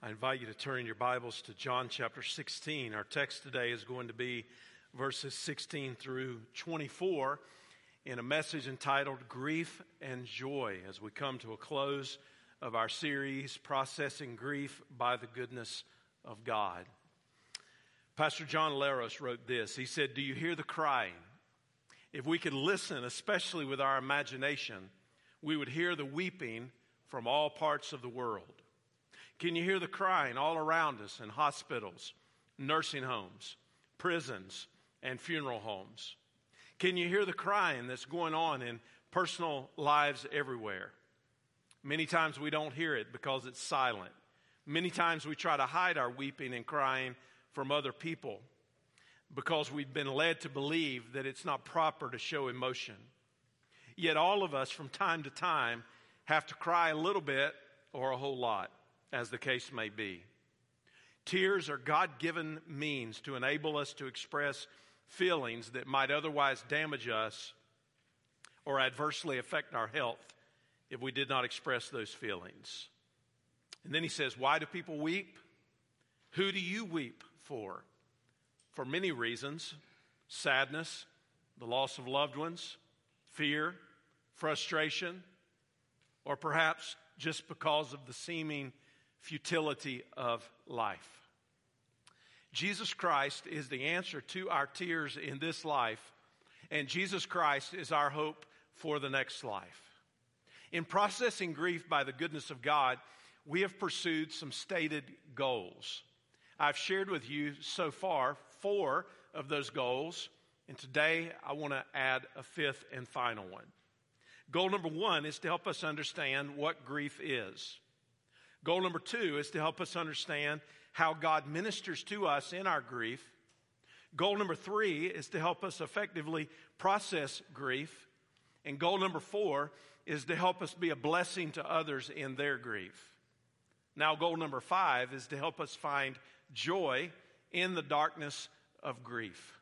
I invite you to turn your Bibles to John chapter 16. Our text today is going to be verses 16 through 24 in a message entitled Grief and Joy as we come to a close of our series, Processing Grief by the Goodness of God. Pastor John Laros wrote this. He said, Do you hear the crying? If we could listen, especially with our imagination, we would hear the weeping from all parts of the world. Can you hear the crying all around us in hospitals, nursing homes, prisons, and funeral homes? Can you hear the crying that's going on in personal lives everywhere? Many times we don't hear it because it's silent. Many times we try to hide our weeping and crying from other people because we've been led to believe that it's not proper to show emotion. Yet all of us from time to time have to cry a little bit or a whole lot as the case may be. Tears are God given means to enable us to express feelings that might otherwise damage us or adversely affect our health if we did not express those feelings. And then he says, Why do people weep? Who do you weep for? For many reasons sadness, the loss of loved ones, fear, frustration, or perhaps just because of the seeming futility of life. Jesus Christ is the answer to our tears in this life, and Jesus Christ is our hope for the next life. In processing grief by the goodness of God, we have pursued some stated goals. I've shared with you so far four of those goals, and today I want to add a fifth and final one. Goal number one is to help us understand what grief is. Goal number two is to help us understand how God ministers to us in our grief. Goal number three is to help us effectively process grief. And goal number four is to help us be a blessing to others in their grief. Now, goal number five is to help us find joy in the darkness of grief.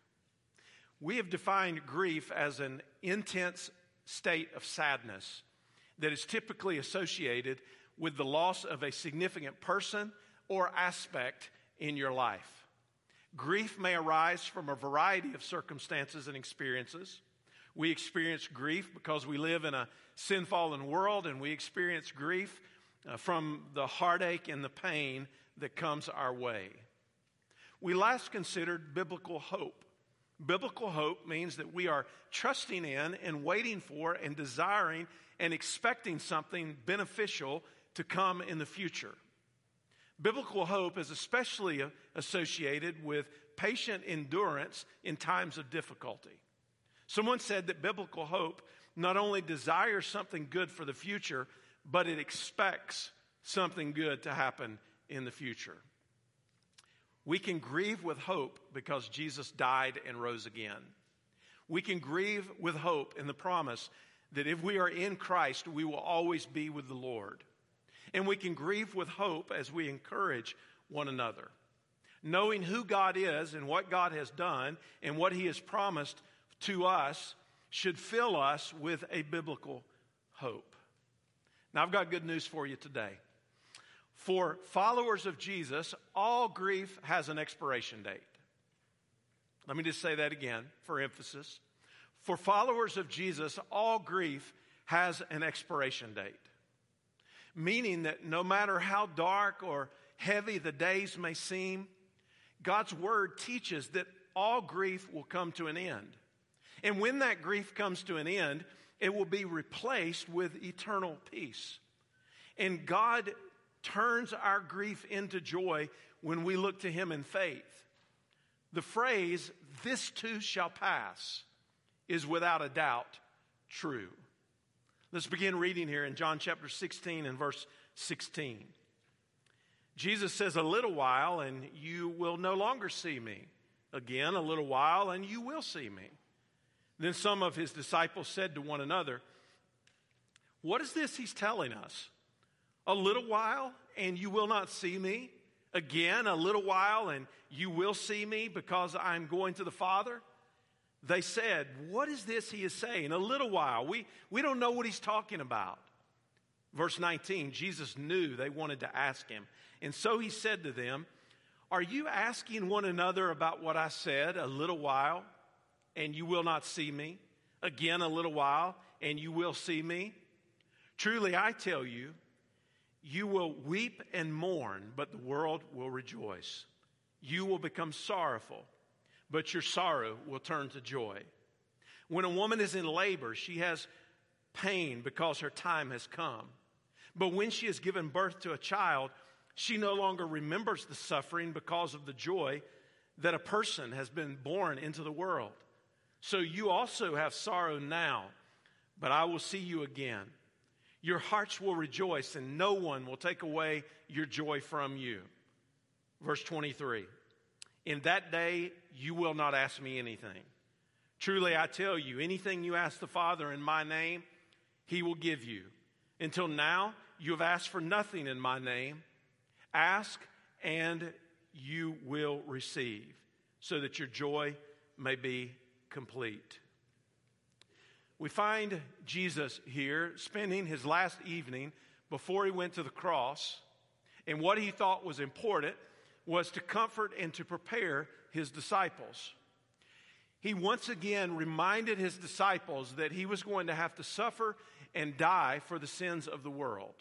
We have defined grief as an intense state of sadness that is typically associated with the loss of a significant person or aspect in your life. Grief may arise from a variety of circumstances and experiences. We experience grief because we live in a sin fallen world, and we experience grief uh, from the heartache and the pain that comes our way. We last considered biblical hope. Biblical hope means that we are trusting in and waiting for and desiring and expecting something beneficial to come in the future. Biblical hope is especially associated with patient endurance in times of difficulty. Someone said that biblical hope not only desires something good for the future, but it expects something good to happen in the future. We can grieve with hope because Jesus died and rose again. We can grieve with hope in the promise that if we are in Christ, we will always be with the Lord. And we can grieve with hope as we encourage one another. Knowing who God is and what God has done and what He has promised to us should fill us with a biblical hope. Now, I've got good news for you today. For followers of Jesus, all grief has an expiration date. Let me just say that again for emphasis. For followers of Jesus, all grief has an expiration date meaning that no matter how dark or heavy the days may seem, God's word teaches that all grief will come to an end. And when that grief comes to an end, it will be replaced with eternal peace. And God turns our grief into joy when we look to Him in faith. The phrase, this too shall pass, is without a doubt true. Let's begin reading here in John chapter 16 and verse 16. Jesus says, A little while and you will no longer see me. Again, a little while and you will see me. Then some of his disciples said to one another, What is this he's telling us? A little while and you will not see me? Again, a little while and you will see me because I'm going to the Father? They said, What is this he is saying? A little while. We, we don't know what he's talking about. Verse 19, Jesus knew they wanted to ask him. And so he said to them, Are you asking one another about what I said a little while, and you will not see me? Again, a little while, and you will see me? Truly, I tell you, you will weep and mourn, but the world will rejoice. You will become sorrowful, but your sorrow will turn to joy. When a woman is in labor, she has pain because her time has come. But when she has given birth to a child, she no longer remembers the suffering because of the joy that a person has been born into the world. So you also have sorrow now, but I will see you again. Your hearts will rejoice, and no one will take away your joy from you. Verse 23 In that day you will not ask me anything. Truly I tell you, anything you ask the Father in my name, he will give you. Until now, you have asked for nothing in my name. Ask and you will receive, so that your joy may be complete. We find Jesus here spending his last evening before he went to the cross, and what he thought was important was to comfort and to prepare his disciples. He once again reminded his disciples that he was going to have to suffer and die for the sins of the world.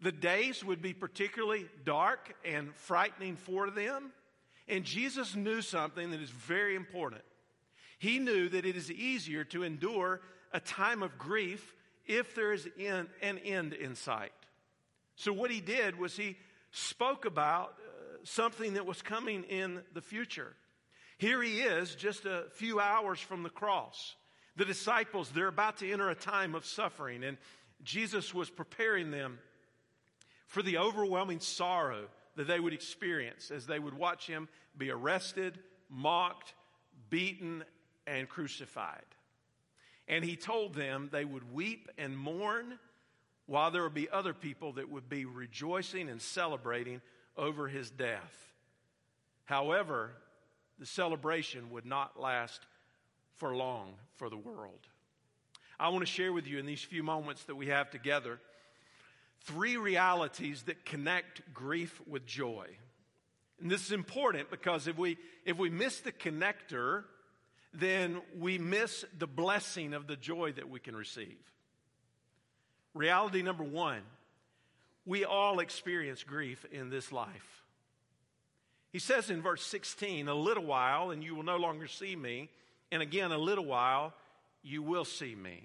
The days would be particularly dark and frightening for them. And Jesus knew something that is very important. He knew that it is easier to endure a time of grief if there is an end in sight. So, what he did was he spoke about something that was coming in the future. Here he is, just a few hours from the cross. The disciples, they're about to enter a time of suffering, and Jesus was preparing them for the overwhelming sorrow that they would experience as they would watch him be arrested, mocked, beaten, and crucified. And he told them they would weep and mourn while there would be other people that would be rejoicing and celebrating over his death. However, the celebration would not last for long for the world. I want to share with you in these few moments that we have together three realities that connect grief with joy. And this is important because if we, if we miss the connector, then we miss the blessing of the joy that we can receive. Reality number one we all experience grief in this life. He says in verse 16, A little while, and you will no longer see me. And again, a little while, you will see me.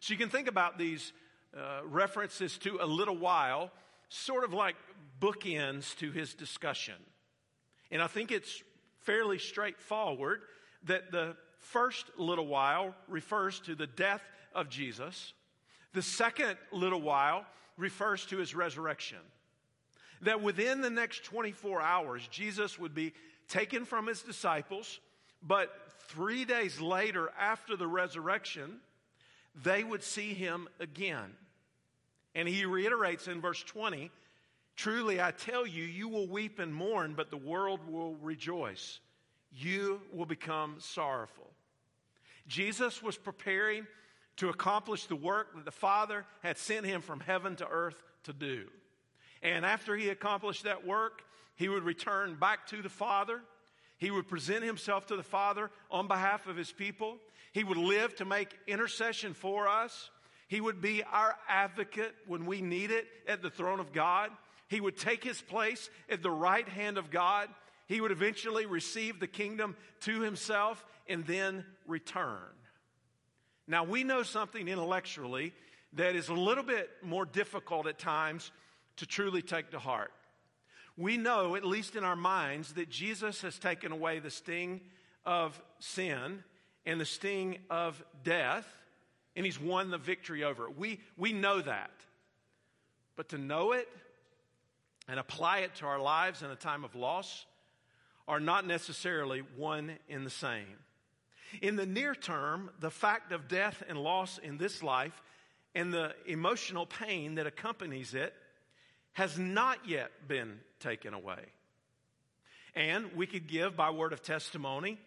So you can think about these uh, references to a little while, sort of like bookends to his discussion. And I think it's fairly straightforward that the first little while refers to the death of Jesus, the second little while refers to his resurrection. That within the next 24 hours, Jesus would be taken from his disciples, but three days later, after the resurrection, they would see him again. And he reiterates in verse 20 Truly I tell you, you will weep and mourn, but the world will rejoice. You will become sorrowful. Jesus was preparing to accomplish the work that the Father had sent him from heaven to earth to do. And after he accomplished that work, he would return back to the Father. He would present himself to the Father on behalf of his people. He would live to make intercession for us. He would be our advocate when we need it at the throne of God. He would take his place at the right hand of God. He would eventually receive the kingdom to himself and then return. Now, we know something intellectually that is a little bit more difficult at times to truly take to heart. We know, at least in our minds, that Jesus has taken away the sting of sin and the sting of death and he's won the victory over it. We, we know that. But to know it and apply it to our lives in a time of loss are not necessarily one in the same. In the near term, the fact of death and loss in this life and the emotional pain that accompanies it has not yet been taken away. And we could give by word of testimony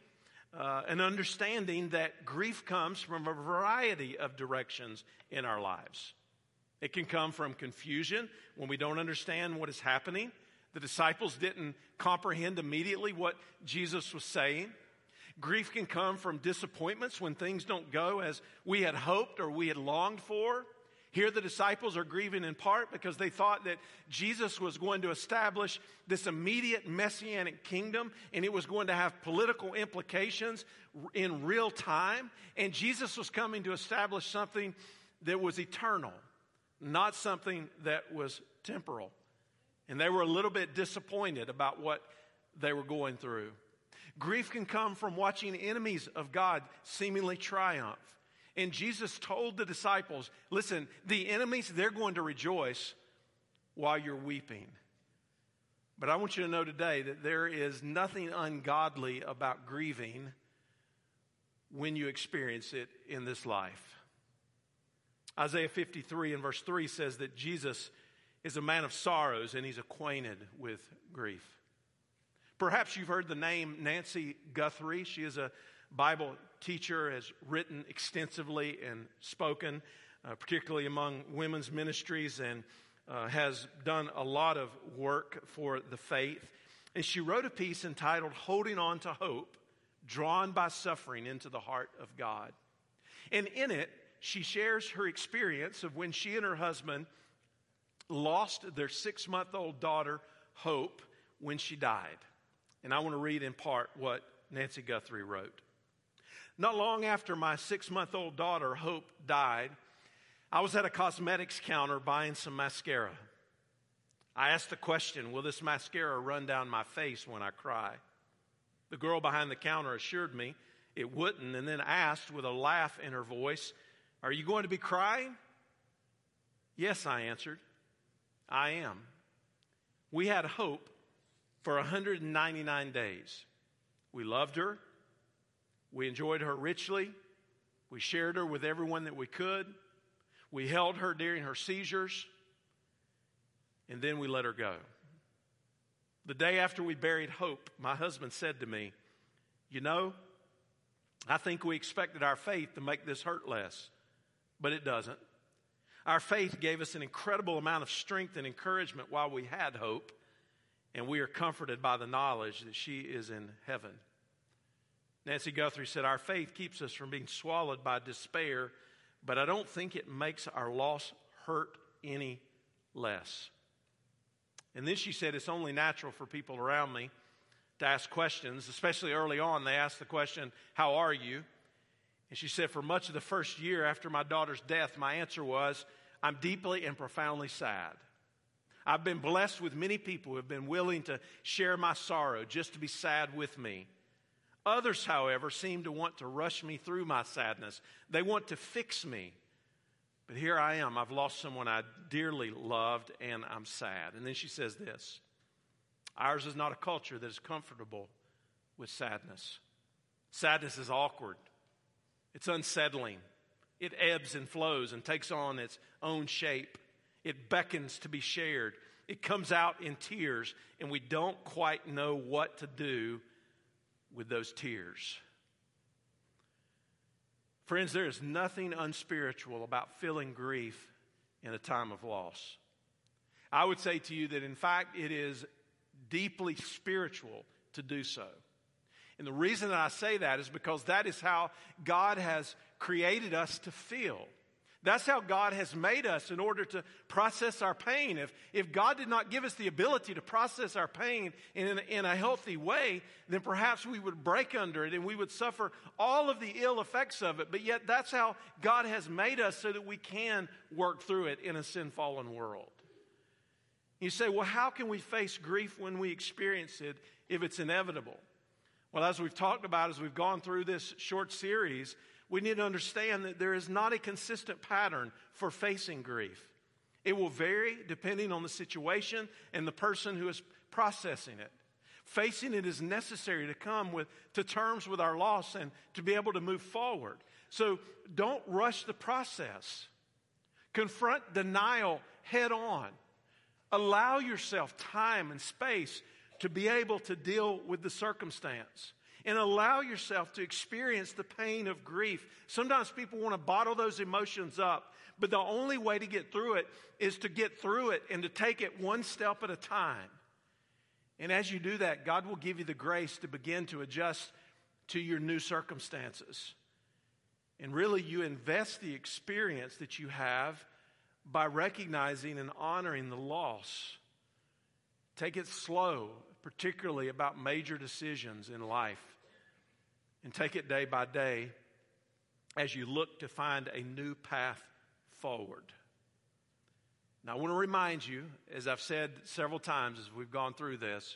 uh, an understanding that grief comes from a variety of directions in our lives. It can come from confusion when we don't understand what is happening. The disciples didn't comprehend immediately what Jesus was saying. Grief can come from disappointments when things don't go as we had hoped or we had longed for. Here, the disciples are grieving in part because they thought that Jesus was going to establish this immediate messianic kingdom and it was going to have political implications in real time. And Jesus was coming to establish something that was eternal, not something that was temporal. And they were a little bit disappointed about what they were going through. Grief can come from watching enemies of God seemingly triumph. And Jesus told the disciples, listen, the enemies, they're going to rejoice while you're weeping. But I want you to know today that there is nothing ungodly about grieving when you experience it in this life. Isaiah 53 and verse 3 says that Jesus is a man of sorrows and he's acquainted with grief. Perhaps you've heard the name Nancy Guthrie. She is a Bible teacher, has written extensively and spoken, uh, particularly among women's ministries, and uh, has done a lot of work for the faith. And she wrote a piece entitled Holding On to Hope, Drawn by Suffering into the Heart of God. And in it, she shares her experience of when she and her husband lost their six month old daughter, Hope, when she died. And I want to read in part what Nancy Guthrie wrote. Not long after my six month old daughter, Hope, died, I was at a cosmetics counter buying some mascara. I asked the question Will this mascara run down my face when I cry? The girl behind the counter assured me it wouldn't, and then asked with a laugh in her voice, Are you going to be crying? Yes, I answered. I am. We had hope for 199 days. We loved her. We enjoyed her richly. We shared her with everyone that we could. We held her during her seizures. And then we let her go. The day after we buried Hope, my husband said to me, You know, I think we expected our faith to make this hurt less, but it doesn't. Our faith gave us an incredible amount of strength and encouragement while we had hope, and we are comforted by the knowledge that she is in heaven. Nancy Guthrie said, Our faith keeps us from being swallowed by despair, but I don't think it makes our loss hurt any less. And then she said, It's only natural for people around me to ask questions, especially early on. They asked the question, How are you? And she said, For much of the first year after my daughter's death, my answer was, I'm deeply and profoundly sad. I've been blessed with many people who have been willing to share my sorrow just to be sad with me. Others, however, seem to want to rush me through my sadness. They want to fix me. But here I am. I've lost someone I dearly loved, and I'm sad. And then she says this Ours is not a culture that is comfortable with sadness. Sadness is awkward, it's unsettling. It ebbs and flows and takes on its own shape. It beckons to be shared. It comes out in tears, and we don't quite know what to do with those tears. Friends, there is nothing unspiritual about feeling grief in a time of loss. I would say to you that, in fact, it is deeply spiritual to do so. And the reason that I say that is because that is how God has created us to feel. That's how God has made us in order to process our pain. If, if God did not give us the ability to process our pain in, in a healthy way, then perhaps we would break under it and we would suffer all of the ill effects of it. But yet, that's how God has made us so that we can work through it in a sin fallen world. You say, well, how can we face grief when we experience it if it's inevitable? Well, as we've talked about as we've gone through this short series, we need to understand that there is not a consistent pattern for facing grief. It will vary depending on the situation and the person who is processing it. Facing it is necessary to come with, to terms with our loss and to be able to move forward. So don't rush the process. Confront denial head on. Allow yourself time and space to be able to deal with the circumstance. And allow yourself to experience the pain of grief. Sometimes people want to bottle those emotions up, but the only way to get through it is to get through it and to take it one step at a time. And as you do that, God will give you the grace to begin to adjust to your new circumstances. And really, you invest the experience that you have by recognizing and honoring the loss. Take it slow, particularly about major decisions in life, and take it day by day as you look to find a new path forward. Now, I want to remind you, as I've said several times as we've gone through this,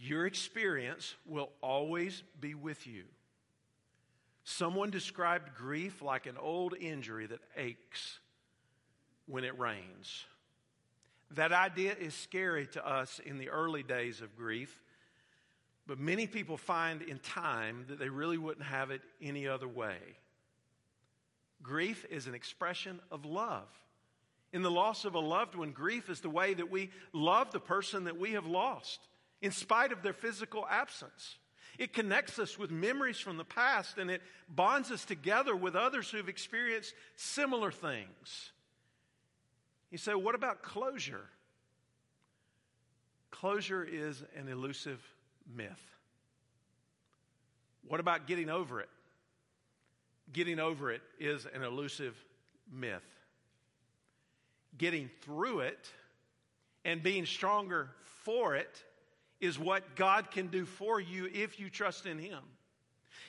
your experience will always be with you. Someone described grief like an old injury that aches when it rains. That idea is scary to us in the early days of grief, but many people find in time that they really wouldn't have it any other way. Grief is an expression of love. In the loss of a loved one, grief is the way that we love the person that we have lost, in spite of their physical absence. It connects us with memories from the past and it bonds us together with others who've experienced similar things. You say, what about closure? Closure is an elusive myth. What about getting over it? Getting over it is an elusive myth. Getting through it and being stronger for it is what God can do for you if you trust in Him.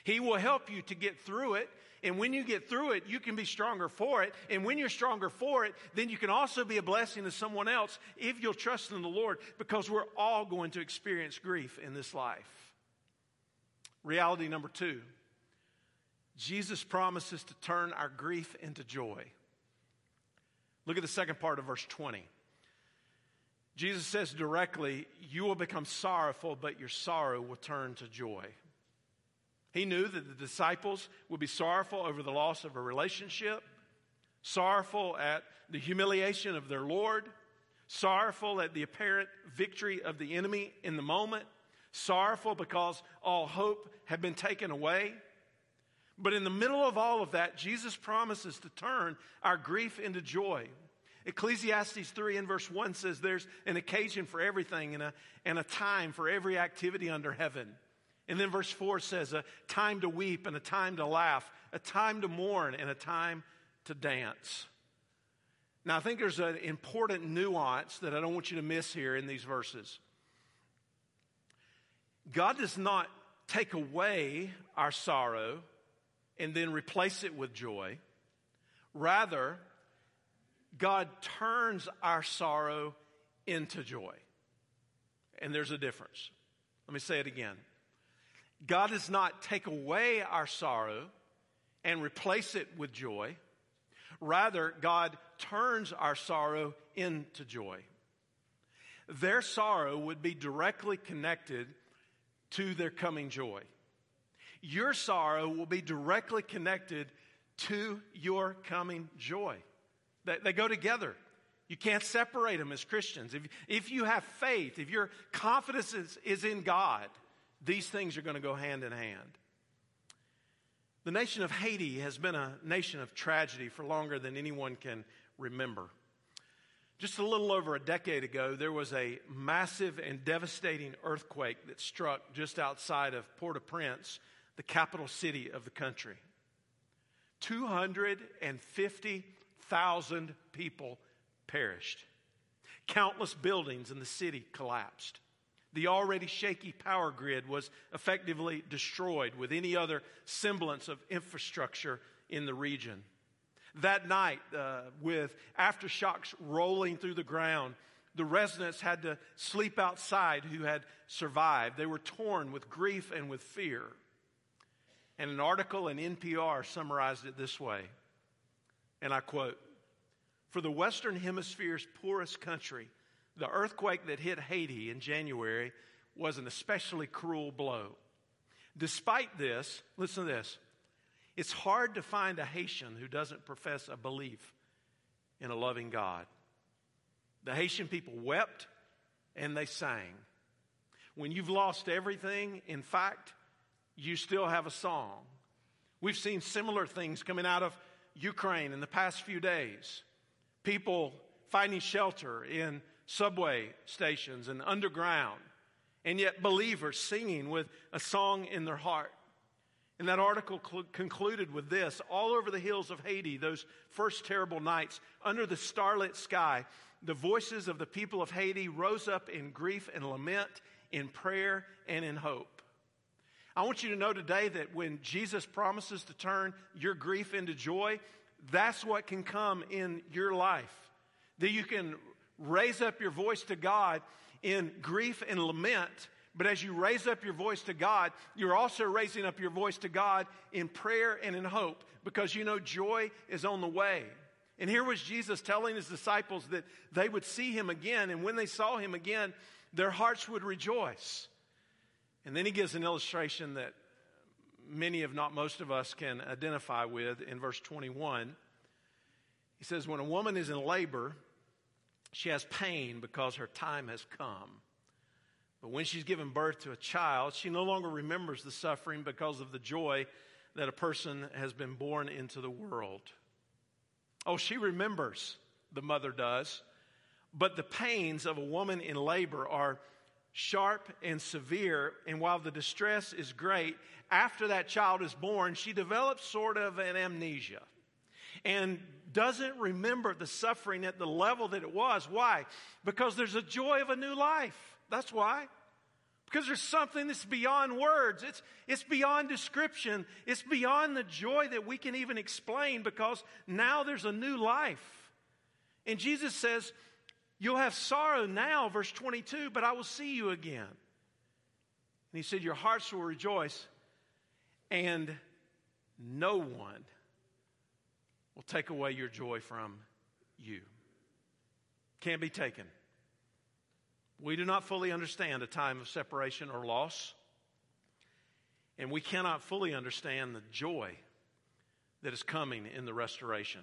He will help you to get through it. And when you get through it, you can be stronger for it. And when you're stronger for it, then you can also be a blessing to someone else if you'll trust in the Lord because we're all going to experience grief in this life. Reality number two Jesus promises to turn our grief into joy. Look at the second part of verse 20. Jesus says directly, You will become sorrowful, but your sorrow will turn to joy. He knew that the disciples would be sorrowful over the loss of a relationship, sorrowful at the humiliation of their Lord, sorrowful at the apparent victory of the enemy in the moment, sorrowful because all hope had been taken away. But in the middle of all of that, Jesus promises to turn our grief into joy. Ecclesiastes 3 and verse 1 says there's an occasion for everything and a, and a time for every activity under heaven. And then verse 4 says a time to weep and a time to laugh, a time to mourn and a time to dance. Now, I think there's an important nuance that I don't want you to miss here in these verses. God does not take away our sorrow and then replace it with joy. Rather, God turns our sorrow into joy. And there's a difference. Let me say it again. God does not take away our sorrow and replace it with joy. Rather, God turns our sorrow into joy. Their sorrow would be directly connected to their coming joy. Your sorrow will be directly connected to your coming joy. They, they go together. You can't separate them as Christians. If, if you have faith, if your confidence is, is in God, these things are going to go hand in hand. The nation of Haiti has been a nation of tragedy for longer than anyone can remember. Just a little over a decade ago, there was a massive and devastating earthquake that struck just outside of Port au Prince, the capital city of the country. 250 thousand people perished. Countless buildings in the city collapsed. The already shaky power grid was effectively destroyed with any other semblance of infrastructure in the region. That night, uh, with aftershocks rolling through the ground, the residents had to sleep outside who had survived. They were torn with grief and with fear. And an article in NPR summarized it this way and I quote For the Western Hemisphere's poorest country, the earthquake that hit Haiti in January was an especially cruel blow. Despite this, listen to this it's hard to find a Haitian who doesn't profess a belief in a loving God. The Haitian people wept and they sang. When you've lost everything, in fact, you still have a song. We've seen similar things coming out of Ukraine in the past few days. People finding shelter in subway stations and underground, and yet believers singing with a song in their heart. And that article cl- concluded with this all over the hills of Haiti, those first terrible nights, under the starlit sky, the voices of the people of Haiti rose up in grief and lament, in prayer and in hope. I want you to know today that when Jesus promises to turn your grief into joy, that's what can come in your life. That you can raise up your voice to God in grief and lament, but as you raise up your voice to God, you're also raising up your voice to God in prayer and in hope because you know joy is on the way. And here was Jesus telling his disciples that they would see him again, and when they saw him again, their hearts would rejoice. And then he gives an illustration that many, if not most of us, can identify with in verse 21. He says, When a woman is in labor, she has pain because her time has come. But when she's given birth to a child, she no longer remembers the suffering because of the joy that a person has been born into the world. Oh, she remembers, the mother does, but the pains of a woman in labor are sharp and severe. And while the distress is great, after that child is born, she develops sort of an amnesia and doesn't remember the suffering at the level that it was. Why? Because there's a joy of a new life. That's why. Because there's something that's beyond words. It's, it's beyond description. It's beyond the joy that we can even explain because now there's a new life. And Jesus says, You'll have sorrow now, verse 22, but I will see you again. And he said, Your hearts will rejoice, and no one will take away your joy from you. Can't be taken. We do not fully understand a time of separation or loss, and we cannot fully understand the joy that is coming in the restoration.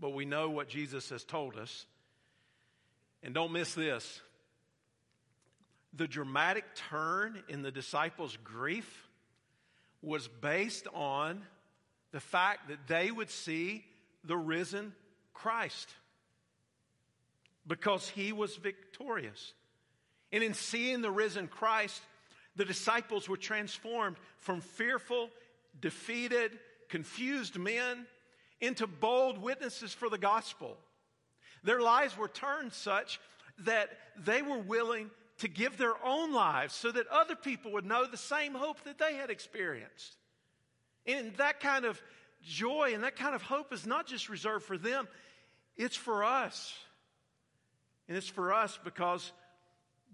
But we know what Jesus has told us. And don't miss this the dramatic turn in the disciples' grief was based on the fact that they would see the risen Christ because he was victorious. And in seeing the risen Christ, the disciples were transformed from fearful, defeated, confused men into bold witnesses for the gospel. Their lives were turned such that they were willing to give their own lives so that other people would know the same hope that they had experienced. And that kind of joy and that kind of hope is not just reserved for them, it's for us. And it's for us because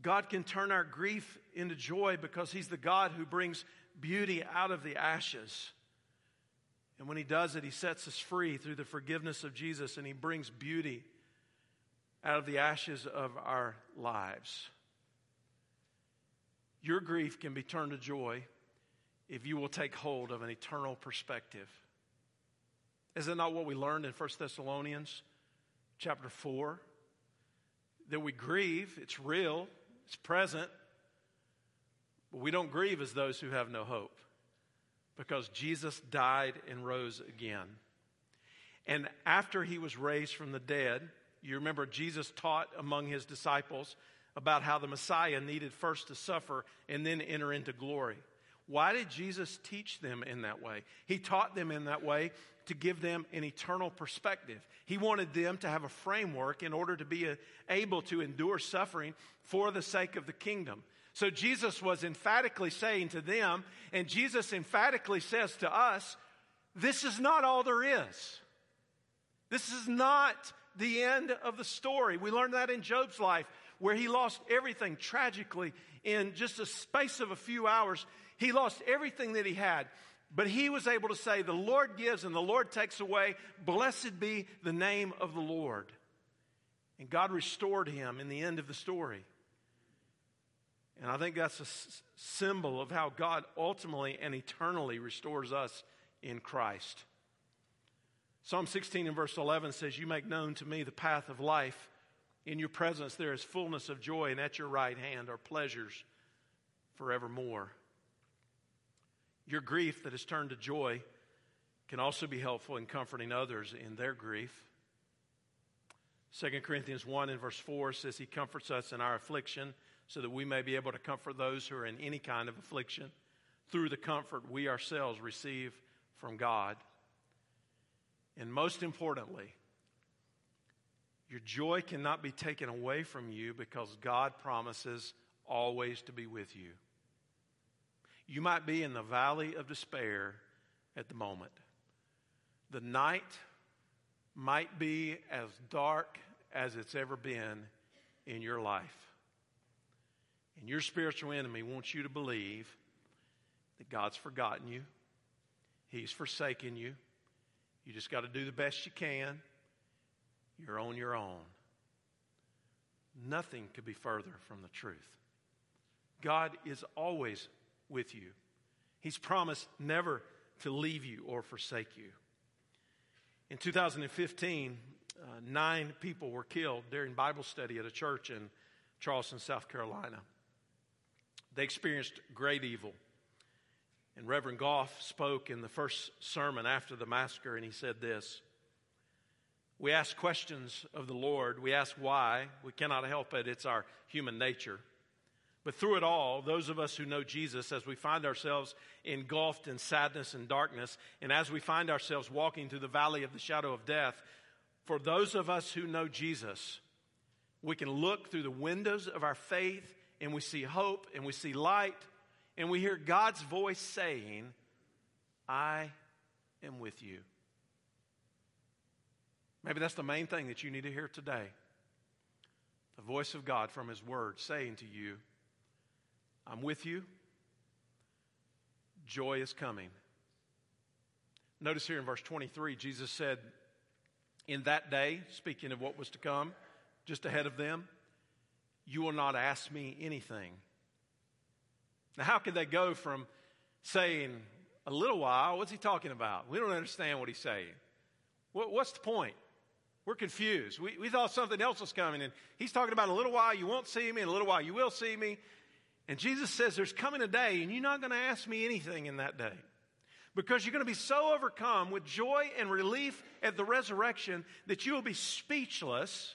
God can turn our grief into joy because He's the God who brings beauty out of the ashes. And when He does it, He sets us free through the forgiveness of Jesus and He brings beauty out of the ashes of our lives. Your grief can be turned to joy if you will take hold of an eternal perspective. Is it not what we learned in 1 Thessalonians chapter 4? that we grieve. It's real, it's present. But we don't grieve as those who have no hope because Jesus died and rose again. And after he was raised from the dead, you remember Jesus taught among his disciples about how the Messiah needed first to suffer and then enter into glory. Why did Jesus teach them in that way? He taught them in that way to give them an eternal perspective. He wanted them to have a framework in order to be uh, able to endure suffering for the sake of the kingdom. So Jesus was emphatically saying to them, and Jesus emphatically says to us, this is not all there is. This is not the end of the story. We learned that in Job's life, where he lost everything tragically in just a space of a few hours. He lost everything that he had. But he was able to say, The Lord gives and the Lord takes away. Blessed be the name of the Lord. And God restored him in the end of the story. And I think that's a symbol of how God ultimately and eternally restores us in Christ. Psalm 16 and verse 11 says, You make known to me the path of life. In your presence there is fullness of joy, and at your right hand are pleasures forevermore. Your grief that has turned to joy can also be helpful in comforting others in their grief. 2 Corinthians 1 and verse 4 says, He comforts us in our affliction so that we may be able to comfort those who are in any kind of affliction through the comfort we ourselves receive from God. And most importantly, your joy cannot be taken away from you because God promises always to be with you. You might be in the valley of despair at the moment. The night might be as dark as it's ever been in your life. And your spiritual enemy wants you to believe that God's forgotten you, He's forsaken you. You just got to do the best you can. You're on your own. Nothing could be further from the truth. God is always with you. He's promised never to leave you or forsake you. In 2015, uh, nine people were killed during Bible study at a church in Charleston, South Carolina. They experienced great evil. And Reverend Goff spoke in the first sermon after the massacre, and he said this We ask questions of the Lord. We ask why. We cannot help it, it's our human nature. But through it all, those of us who know Jesus, as we find ourselves engulfed in sadness and darkness, and as we find ourselves walking through the valley of the shadow of death, for those of us who know Jesus, we can look through the windows of our faith and we see hope and we see light and we hear God's voice saying, I am with you. Maybe that's the main thing that you need to hear today. The voice of God from His Word saying to you, I'm with you. Joy is coming. Notice here in verse 23, Jesus said, In that day, speaking of what was to come, just ahead of them, you will not ask me anything. Now, how could they go from saying a little while? What's he talking about? We don't understand what he's saying. What, what's the point? We're confused. We, we thought something else was coming, and he's talking about a little while you won't see me, and a little while you will see me. And Jesus says, There's coming a day, and you're not going to ask me anything in that day. Because you're going to be so overcome with joy and relief at the resurrection that you will be speechless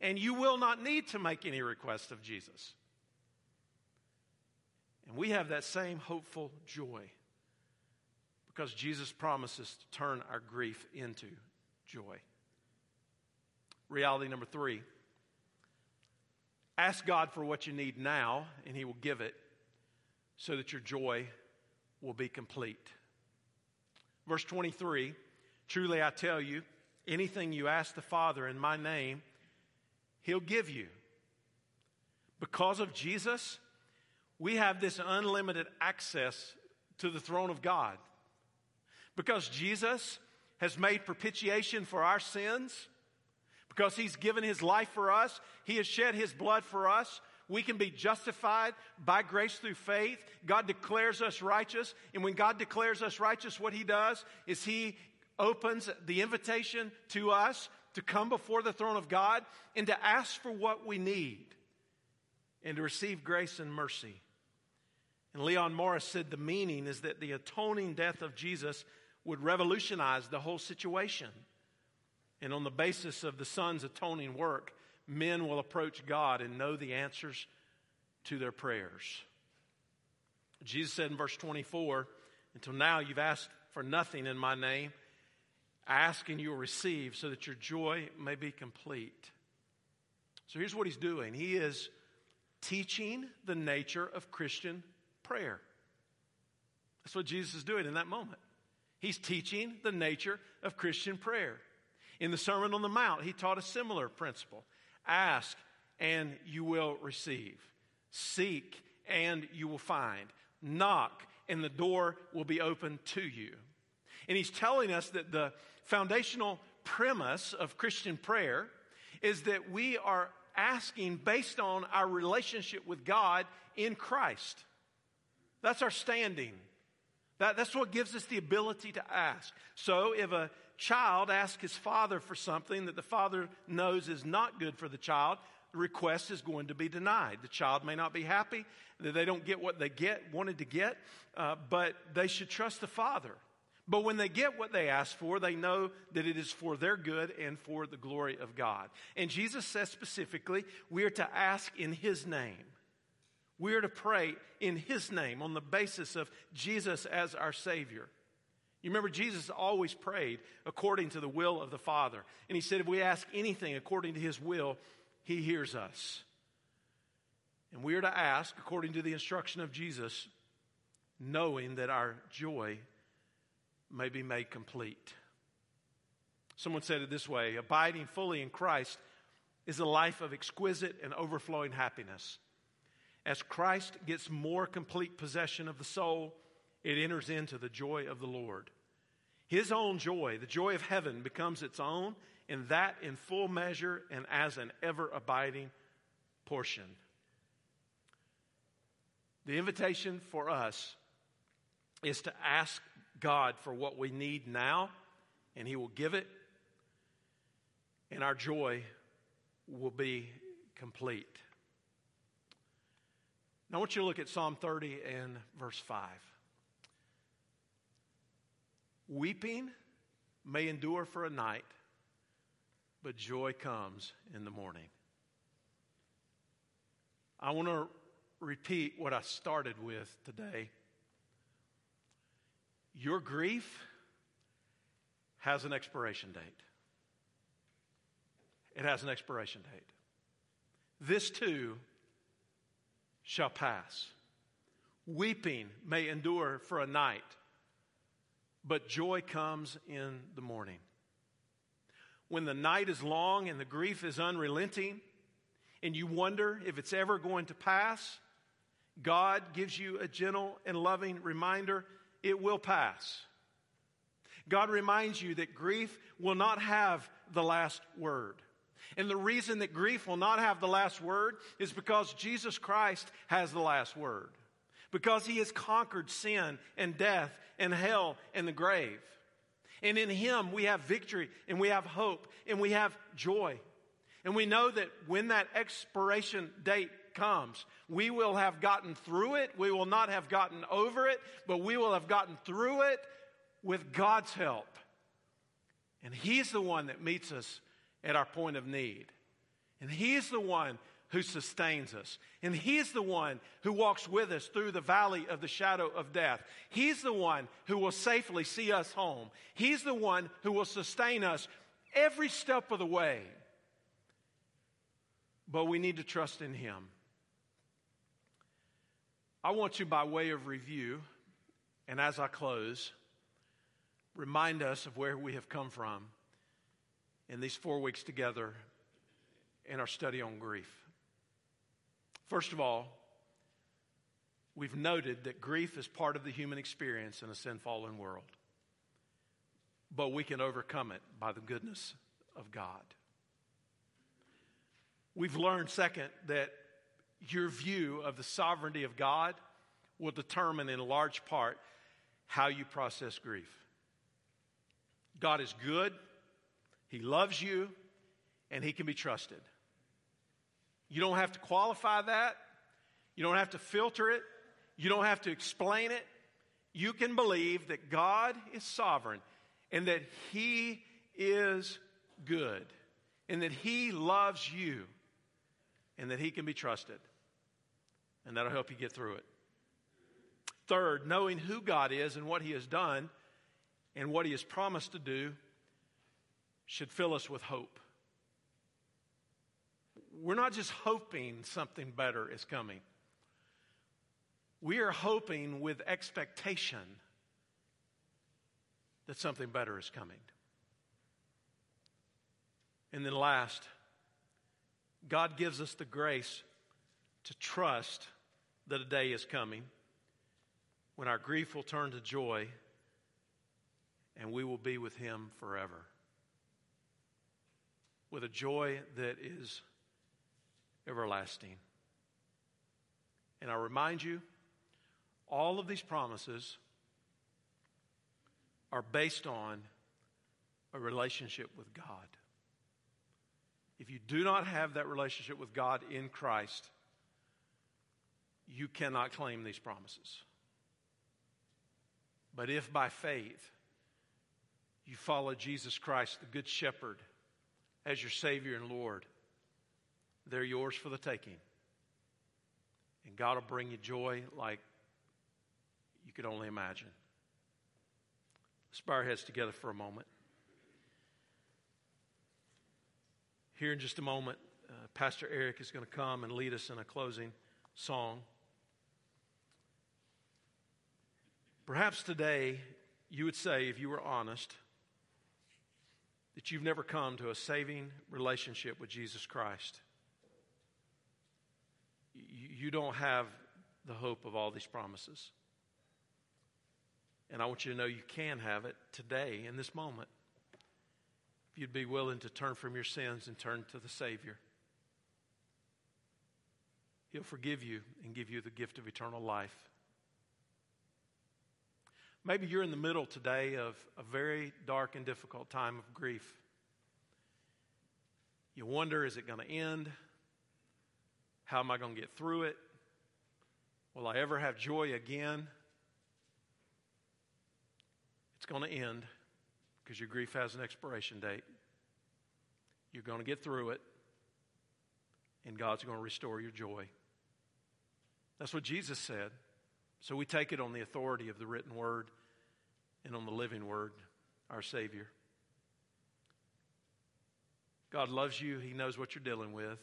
and you will not need to make any request of Jesus. And we have that same hopeful joy because Jesus promises to turn our grief into joy. Reality number three Ask God for what you need now, and He will give it so that your joy will be complete. Verse 23 Truly I tell you, anything you ask the Father in my name, He'll give you. Because of Jesus, we have this unlimited access to the throne of God. Because Jesus has made propitiation for our sins, because he's given his life for us, he has shed his blood for us. We can be justified by grace through faith. God declares us righteous. And when God declares us righteous, what he does is he opens the invitation to us to come before the throne of God and to ask for what we need and to receive grace and mercy. And Leon Morris said the meaning is that the atoning death of Jesus would revolutionize the whole situation. And on the basis of the Son's atoning work, men will approach God and know the answers to their prayers. Jesus said in verse 24, Until now you've asked for nothing in my name. Ask and you will receive so that your joy may be complete. So here's what he's doing he is teaching the nature of Christian prayer. That's what Jesus is doing in that moment. He's teaching the nature of Christian prayer. In the Sermon on the Mount, he taught a similar principle ask and you will receive, seek and you will find, knock and the door will be open to you. And he's telling us that the foundational premise of Christian prayer is that we are asking based on our relationship with God in Christ. That's our standing. That, that's what gives us the ability to ask. So if a child asks his father for something that the father knows is not good for the child, the request is going to be denied. The child may not be happy, that they don't get what they get wanted to get, uh, but they should trust the father. But when they get what they ask for, they know that it is for their good and for the glory of God. And Jesus says specifically, we are to ask in His name. We are to pray in His name on the basis of Jesus as our Savior. You remember, Jesus always prayed according to the will of the Father. And He said, if we ask anything according to His will, He hears us. And we are to ask according to the instruction of Jesus, knowing that our joy may be made complete. Someone said it this way abiding fully in Christ is a life of exquisite and overflowing happiness. As Christ gets more complete possession of the soul, it enters into the joy of the Lord. His own joy, the joy of heaven, becomes its own, and that in full measure and as an ever abiding portion. The invitation for us is to ask God for what we need now, and He will give it, and our joy will be complete. Now, I want you to look at Psalm 30 and verse 5. Weeping may endure for a night, but joy comes in the morning. I want to repeat what I started with today. Your grief has an expiration date. It has an expiration date. This too shall pass. Weeping may endure for a night, but joy comes in the morning. When the night is long and the grief is unrelenting, and you wonder if it's ever going to pass, God gives you a gentle and loving reminder it will pass. God reminds you that grief will not have the last word. And the reason that grief will not have the last word is because Jesus Christ has the last word. Because he has conquered sin and death and hell and the grave. And in him we have victory and we have hope and we have joy. And we know that when that expiration date comes. We will have gotten through it. We will not have gotten over it, but we will have gotten through it with God's help. And He's the one that meets us at our point of need. And He's the one who sustains us. And He's the one who walks with us through the valley of the shadow of death. He's the one who will safely see us home. He's the one who will sustain us every step of the way. But we need to trust in Him. I want you, by way of review, and as I close, remind us of where we have come from in these four weeks together in our study on grief. First of all, we've noted that grief is part of the human experience in a sin fallen world, but we can overcome it by the goodness of God. We've learned, second, that your view of the sovereignty of God will determine in large part how you process grief. God is good, He loves you, and He can be trusted. You don't have to qualify that, you don't have to filter it, you don't have to explain it. You can believe that God is sovereign and that He is good and that He loves you and that He can be trusted and that'll help you get through it. Third, knowing who God is and what He has done and what He has promised to do should fill us with hope. We're not just hoping something better is coming, we are hoping with expectation that something better is coming. And then last, God gives us the grace to trust that a day is coming when our grief will turn to joy and we will be with Him forever. With a joy that is everlasting. And I remind you, all of these promises are based on a relationship with God. If you do not have that relationship with God in Christ, you cannot claim these promises. But if by faith you follow Jesus Christ, the Good Shepherd, as your Savior and Lord, they're yours for the taking. And God will bring you joy like you could only imagine. Let's bow our heads together for a moment. Here in just a moment, uh, Pastor Eric is going to come and lead us in a closing song. Perhaps today you would say, if you were honest, that you've never come to a saving relationship with Jesus Christ. You don't have the hope of all these promises. And I want you to know you can have it today, in this moment, if you'd be willing to turn from your sins and turn to the Savior. He'll forgive you and give you the gift of eternal life. Maybe you're in the middle today of a very dark and difficult time of grief. You wonder, is it going to end? How am I going to get through it? Will I ever have joy again? It's going to end because your grief has an expiration date. You're going to get through it, and God's going to restore your joy. That's what Jesus said. So we take it on the authority of the written word and on the living word, our Savior. God loves you, He knows what you're dealing with,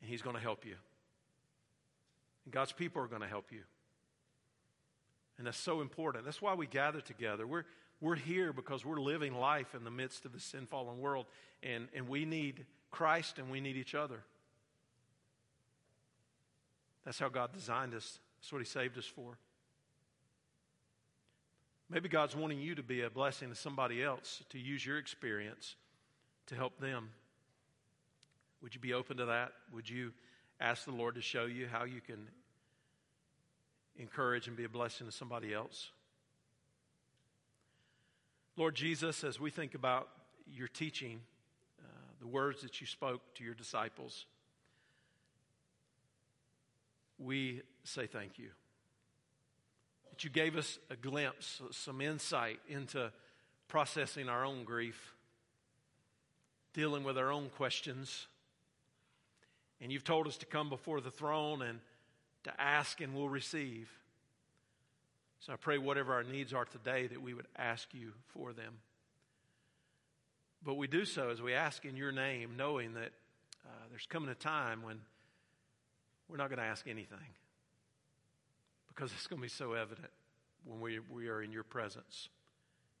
and He's going to help you. And God's people are going to help you. And that's so important. That's why we gather together. We're, we're here because we're living life in the midst of the sin fallen world, and, and we need Christ and we need each other. That's how God designed us. That's what He saved us for. Maybe God's wanting you to be a blessing to somebody else, to use your experience to help them. Would you be open to that? Would you ask the Lord to show you how you can encourage and be a blessing to somebody else? Lord Jesus, as we think about your teaching, uh, the words that you spoke to your disciples, we say thank you. That you gave us a glimpse, some insight into processing our own grief, dealing with our own questions. And you've told us to come before the throne and to ask and we'll receive. So I pray whatever our needs are today that we would ask you for them. But we do so as we ask in your name, knowing that uh, there's coming a time when we're not going to ask anything because it's going to be so evident when we, we are in your presence.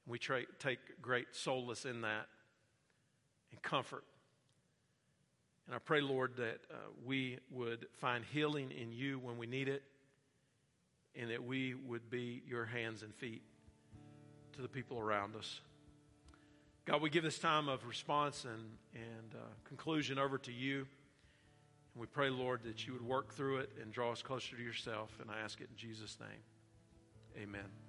We tra- take great solace in that and comfort. And I pray, Lord, that uh, we would find healing in you when we need it and that we would be your hands and feet to the people around us. God, we give this time of response and, and uh, conclusion over to you. And we pray, Lord, that you would work through it and draw us closer to yourself. And I ask it in Jesus' name. Amen.